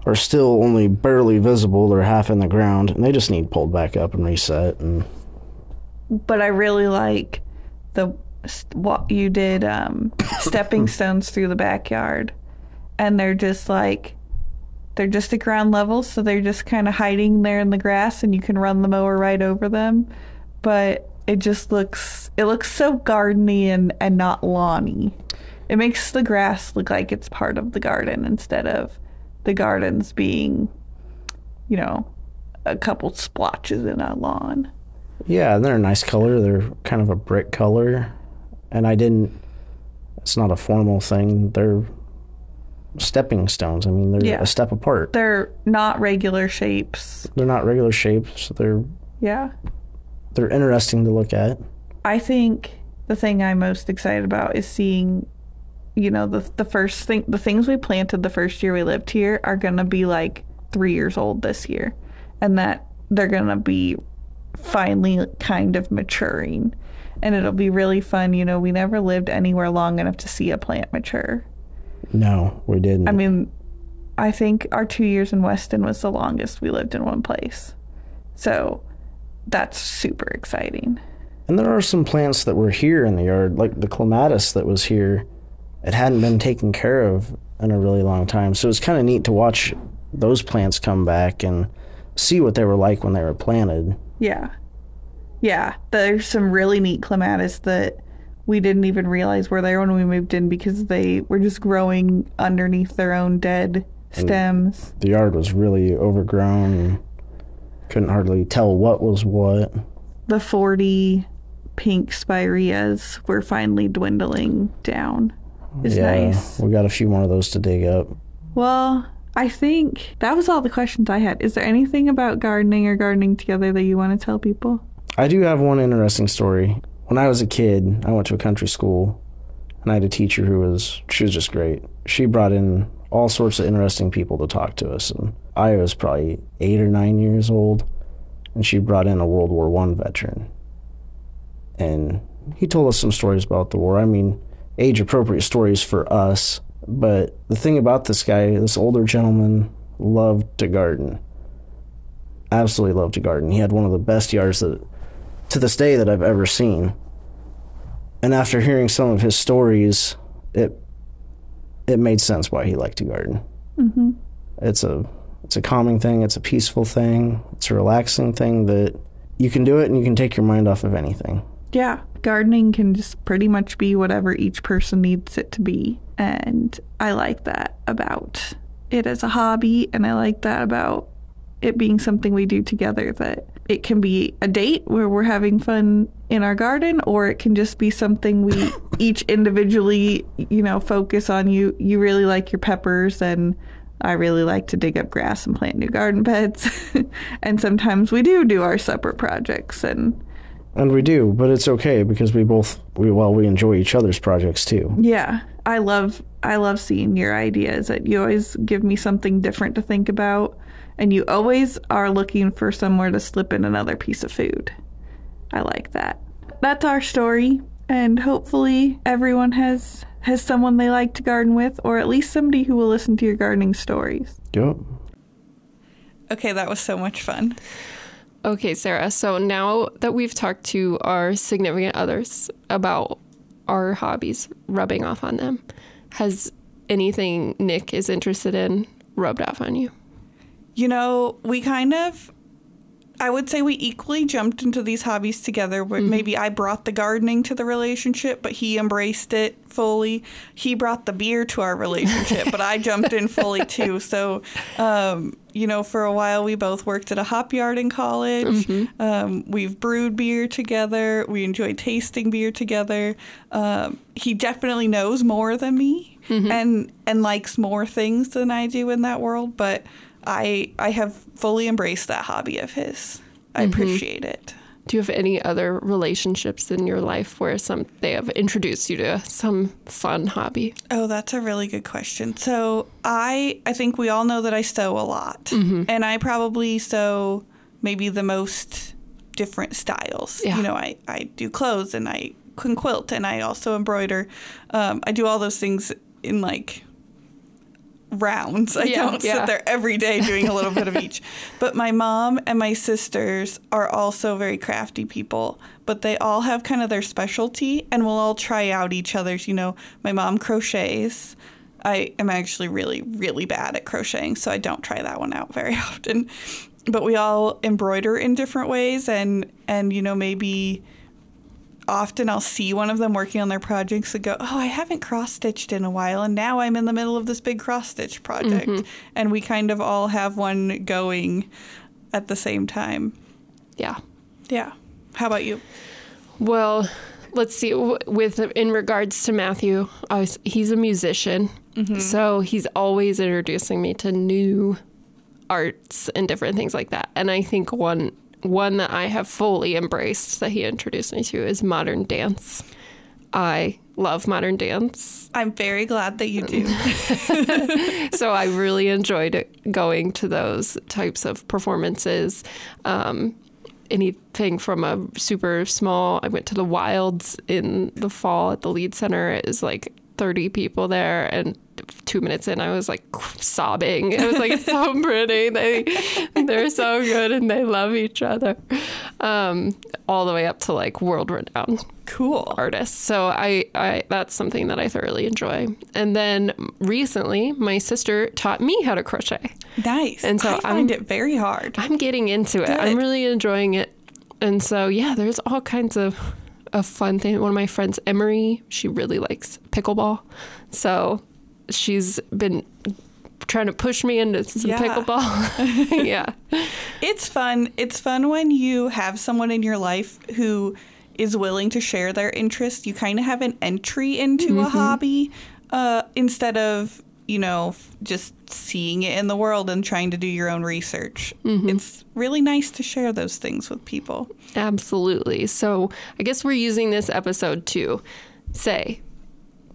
are still only barely visible; they're half in the ground, and they just need pulled back up and reset. And but I really like the what you did um, *laughs* stepping stones through the backyard, and they're just like they're just at ground level, so they're just kind of hiding there in the grass, and you can run the mower right over them. But it just looks it looks so gardeny and and not lawny. It makes the grass look like it's part of the garden instead of the gardens being, you know, a couple splotches in a lawn. yeah, they're a nice color. They're kind of a brick color, and I didn't. It's not a formal thing. They're stepping stones. I mean, they're Yeah. a step apart. they're not regular shapes. They're not regular shapes. They're Yeah. They're interesting to look at. I think the thing I'm most excited about is seeing, you know, the the first thing the things we planted the first year we lived here are gonna be like three years old this year. And that they're gonna be finally kind of maturing. And it'll be really fun, you know, we never lived anywhere long enough to see a plant mature. No, we didn't. I mean, I think our two years in Weston was the longest we lived in one place. So that's super exciting. And there are some plants that were here in the yard, like the clematis that was here. It hadn't been taken care of in a really long time. So it's kind of neat to watch those plants come back and see what they were like when they were planted. Yeah. Yeah. There's some really neat clematis that we didn't even realize were there when we moved in because they were just growing underneath their own dead stems. The yard was really overgrown and couldn't hardly tell what was what. The 40 pink spireas were finally dwindling down. It's yeah, nice. we got a few more of those to dig up. Well, I think that was all the questions I had. Is there anything about gardening or gardening together that you want to tell people? I do have one interesting story. When I was a kid, I went to a country school and I had a teacher who was she was just great. She brought in all sorts of interesting people to talk to us and I was probably 8 or 9 years old and she brought in a World War 1 veteran. And he told us some stories about the war. I mean, age appropriate stories for us. But the thing about this guy, this older gentleman, loved to garden. Absolutely loved to garden. He had one of the best yards that, to this day, that I've ever seen. And after hearing some of his stories, it it made sense why he liked to garden. Mm-hmm. It's a it's a calming thing. It's a peaceful thing. It's a relaxing thing that you can do it and you can take your mind off of anything. Yeah. Gardening can just pretty much be whatever each person needs it to be. And I like that about it as a hobby. And I like that about it being something we do together that it can be a date where we're having fun in our garden or it can just be something we *laughs* each individually you know focus on you you really like your peppers and I really like to dig up grass and plant new garden beds. *laughs* and sometimes we do do our separate projects and And we do, but it's okay because we both we well we enjoy each other's projects too. yeah, I love I love seeing your ideas. That you always give me something different to think about and you always are looking for somewhere to slip in another piece of food. I like that. That's our story and hopefully everyone has has someone they like to garden with or at least somebody who will listen to your gardening stories. Yep. Okay, that was so much fun. Okay, Sarah. So now that we've talked to our significant others about our hobbies rubbing off on them, has anything Nick is interested in rubbed off on you? You know, we kind of, I would say we equally jumped into these hobbies together. Where Maybe I brought the gardening to the relationship, but he embraced it fully. He brought the beer to our relationship, but I *laughs* jumped in fully too. So, um, you know, for a while we both worked at a hop yard in college. Um, we've brewed beer together. We enjoy tasting beer together. Um, he definitely knows more than me and and likes more things than I do in that world, but. I I have fully embraced that hobby of his. I appreciate it. Do you have any other relationships in your life where some they have introduced you to some fun hobby? Oh, that's a really good question. So I I think we all know that I sew a lot, and I probably sew maybe the most different styles. Yeah. You know, I I do clothes and I can quilt and I also embroider. Um, I do all those things in like rounds. I Yeah, don't yeah. sit there every day doing a little bit of *laughs* each. But my mom and my sisters are also very crafty people, but they all have kind of their specialty and we'll all try out each other's. You know, my mom crochets. I am actually really, really bad at crocheting, so I don't try that one out very *laughs* often. But we all embroider in different ways and and you know, maybe often I'll see one of them working on their projects and go, "Oh, I haven't cross stitched in a while, and now I'm in the middle of this big cross stitch project." Mm-hmm. And we kind of all have one going at the same time. Yeah. Yeah. How about you? Well, let's see. With in regards to Matthew, was, he's a musician, mm-hmm. so he's always introducing me to new arts and different things like that. And I think one one that I have fully embraced that he introduced me to is modern dance. I love modern dance, I'm very glad that you do. *laughs* so I really enjoyed going to those types of performances. Um, anything from a super small. I went to the Wilds in the fall at the Lied Center. It was like 30 people there, and two minutes in, I was like sobbing. It was like so *laughs* pretty. They they're so good, and they love each other. Um, all the way up to like world renowned cool. artists. So I, I that's something that I thoroughly enjoy. And then recently, my sister taught me how to crochet. Nice. And so I I'm- find it very hard. I'm getting into it. I'm really enjoying it. And so yeah, there's all kinds of of fun thing. One of my friends, Emery, she really likes pickleball. So she's been trying to push me into some Yeah. pickleball. *laughs* *laughs* yeah. It's fun. It's fun when you have someone in your life who is willing to share their interests. You kind of have an entry into a hobby uh, instead of, you know, f- just seeing it in the world and trying to do your own research. Mm-hmm. It's really nice to share those things with people. Absolutely. So I guess we're using this episode to say,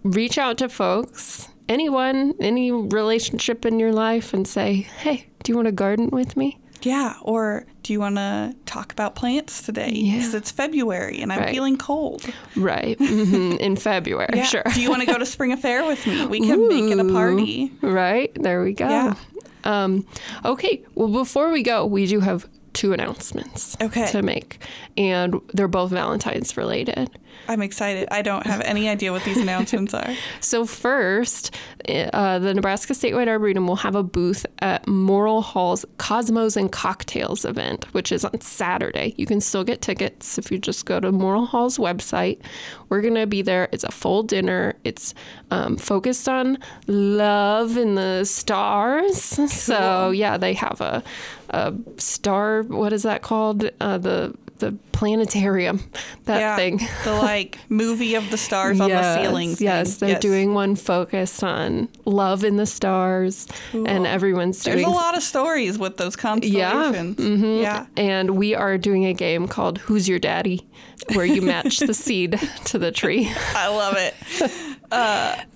reach out to folks, anyone, any relationship in your life, and say, hey, do you want to garden with me? Yeah, or do you want to talk about plants today? Yeah. Because it's February and I'm Right. feeling cold. Right. hmm In *laughs* February. Yeah. Sure. Do you want to go to Spring Affair with me? We can make it a party. Right. There we go. Yeah. Um, okay. Well, before we go, we do have two announcements Okay. to make, and they're both Valentine's related. I'm excited. I don't have any idea what these announcements are. *laughs* So first, uh, the Nebraska Statewide Arboretum will have a booth at Morrill Hall's Cosmos and Cocktails event, which is on Saturday. You can still get tickets if you just go to Morrill Hall's website. We're gonna be there. It's a full dinner. It's um, focused on love and the stars. *laughs* So yeah, they have a, a star. What is that called? Uh, the the planetarium. *laughs* That yeah. thing. The like movie of the stars on the ceiling. thing. Yes, they're doing one focused on love in the stars, and everyone's doing. There's a lot of stories with those Yeah, constellations. mhm. Yeah. And we are doing a game called Who's Your Daddy, where you match the *laughs* seed *laughs* to the tree. I love it.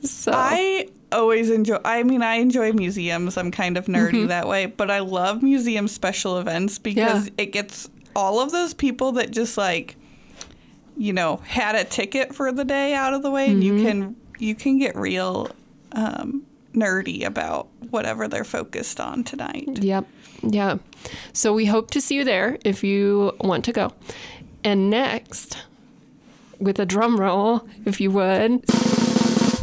So I always enjoy I mean I enjoy museums. I'm kind of nerdy Mm-hmm. that way, but I love museum special events because Yeah. it gets all of those people that just like you know, had a ticket for the day out of the way and Mm-hmm. you can you can get real um nerdy about whatever they're focused on tonight. Yep. Yeah. So we hope to see you there if you want to go. And next, with a drum roll, if you would,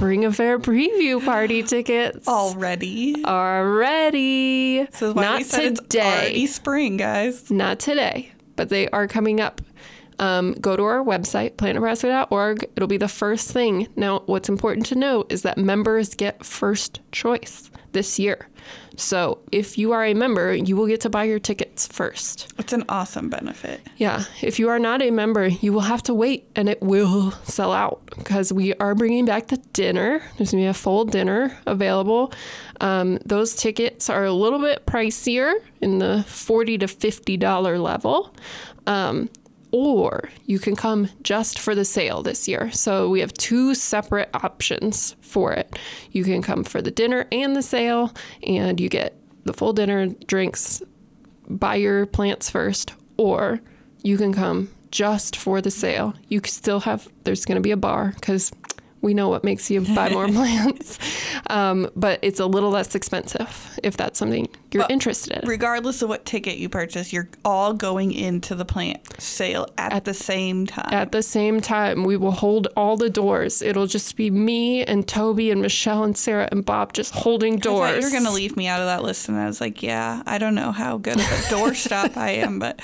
Spring Affair preview party tickets. Already. Already. This is why Not we said today. it's already spring, guys. Not today, but they are coming up. Um, go to our website, plantnebraska.org. It'll be the first thing. Now, what's important to note is that members get first choice this year. So if you are a member, you will get to buy your tickets first. It's an awesome benefit. Yeah. If you are not a member, you will have to wait and it will sell out because we are bringing back the dinner. There's going to be a full dinner available. Um, those tickets are a little bit pricier in the 40 to $50 level. Um, or you can come just for the sale this year. So we have two separate options for it. You can come for the dinner and the sale, and you get the full dinner, drinks, buy your plants first, or you can come just for the sale. You can still have, there's going to be a bar because we know what makes you buy more *laughs* plants. Um, but it's a little less expensive if that's something you're interested in. Regardless of what ticket you purchase, you're all going into the plant sale at, the same time. At the same time, we will hold all the doors. It'll just be me and Toby and Michelle and Sarah and Bob just holding doors. You're going to leave me out of that list, and I was like, yeah, I don't know how good of a *laughs* doorstop I am, but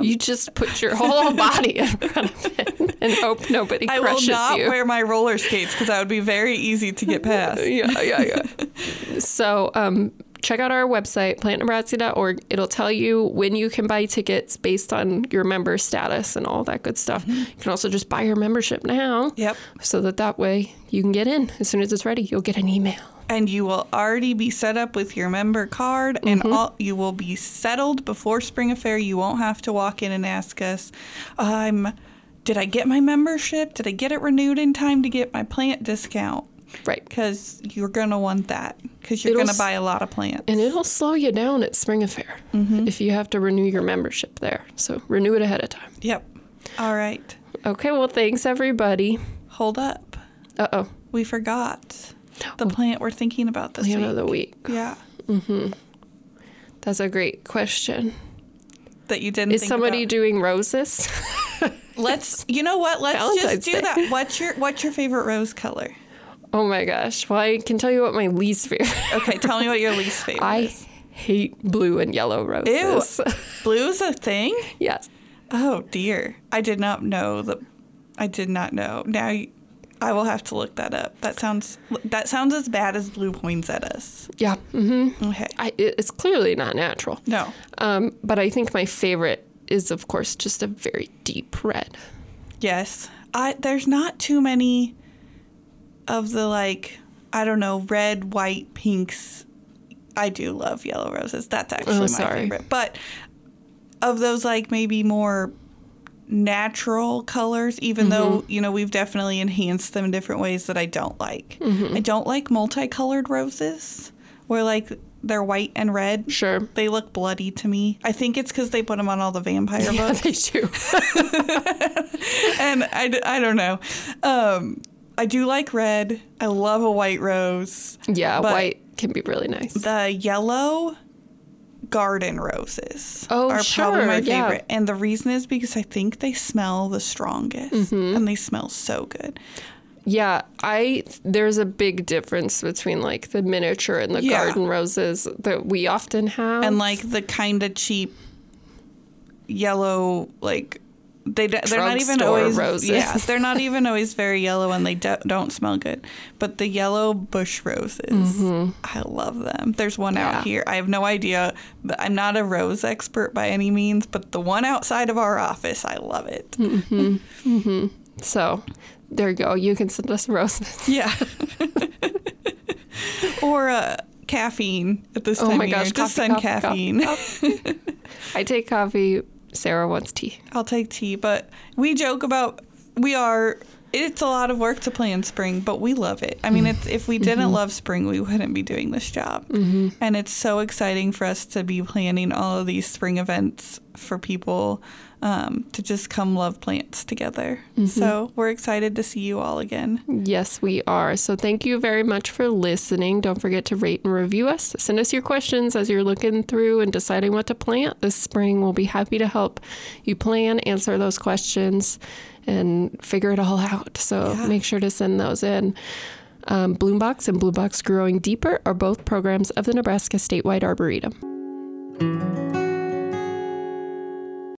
You just put your whole *laughs* body in front of it and hope nobody I will crushes not you. wear my roller skates because that would be very easy to get *laughs* past. yeah, yeah, yeah. so, um, check out our website, plantnebraska.org. It'll tell you when you can buy tickets based on your member status and all that good stuff. Mm-hmm. You can also just buy your membership now. Yep. So that that way you can get in as soon as it's ready. You'll get an email. And you will already be set up with your member card, and mm-hmm. all, you will be settled before Spring Affair. You won't have to walk in and ask us, "I'm, did I get my membership? Did I get it renewed in time to get my plant discount?" Right. Because you're gonna want that because you're gonna buy a lot of plants. And it'll slow you down at Spring Affair if you have to renew your membership there. So renew it ahead of time. Yep. All right. Okay, well, thanks everybody. Hold up. Uh oh. We forgot the plant we're thinking about this Plant week. of the week. Yeah. Mm-hmm. That's a great question. That you didn't. Is somebody about. doing roses? Let's. You know what? Let's Valentine's just do Day. that. What's your What's your favorite rose color? Oh my gosh. Well, I can tell you what my least favorite. *laughs* Okay, tell me what your least *laughs* favorite I is. hate blue and yellow roses. Ew, Blue's a thing? *laughs* yes. Oh dear. I did not know that. I did not know. Now you, I will have to look that up. That sounds that sounds as bad as blue poinsettias. Yeah. hmm Okay. I, it's clearly not natural. No. Um, but I think my favorite is, of course, just a very deep red. Yes. I there's not too many of the like I don't know red, white, pinks. I do love yellow roses. That's actually my Oh, sorry. favorite. But of those like maybe more natural colors even though Mm-hmm. you know we've definitely enhanced them in different ways that I don't like. Mm-hmm. I don't like multicolored roses where like they're white and red. Sure. They look bloody to me. I think it's because they put them on all the vampire Yeah, *laughs* books. they do. *laughs* and I don't know. Um, I do like red. I love a white rose. Yeah, white can be really nice. The yellow garden roses Oh, are sure, probably my yeah. favorite. And the reason is because I think they smell the strongest Mm-hmm. and they smell so good. Yeah, I there's a big difference between like the miniature and the Yeah. garden roses that we often have. And like the kind of cheap yellow, like they d- they're not even always roses. yeah they're not *laughs* even always very yellow and they do- don't smell good. But the yellow bush roses, I love them. There's one Mm-hmm. Yeah. out here. I have no idea. I'm not a rose expert by any means, but the one outside of our office, I love it. Hmm. so there you go. You can send us roses. *laughs* Yeah. or uh, caffeine at this Oh time my of year. gosh, Just coffee, send coffee, caffeine. I take coffee. Sarah wants tea. I'll take tea, but we joke about we are. It's a lot of work to plan spring, but we love it. I mean, it's, if we didn't Mm-hmm. love spring, we wouldn't be doing this job. And it's so exciting for us to be planning all of these spring events for people um, to just come love plants together. Mm-hmm. So we're excited to see you all again. Yes, we are. So thank you very much for listening. Don't forget to rate and review us. Send us your questions as you're looking through and deciding what to plant this spring. We'll be happy to help you plan, answer those questions, and figure it all out. So Yeah. make sure to send those in. Um, Bloom Box and Bloom Box Growing Deeper are both programs of the Nebraska Statewide Arboretum.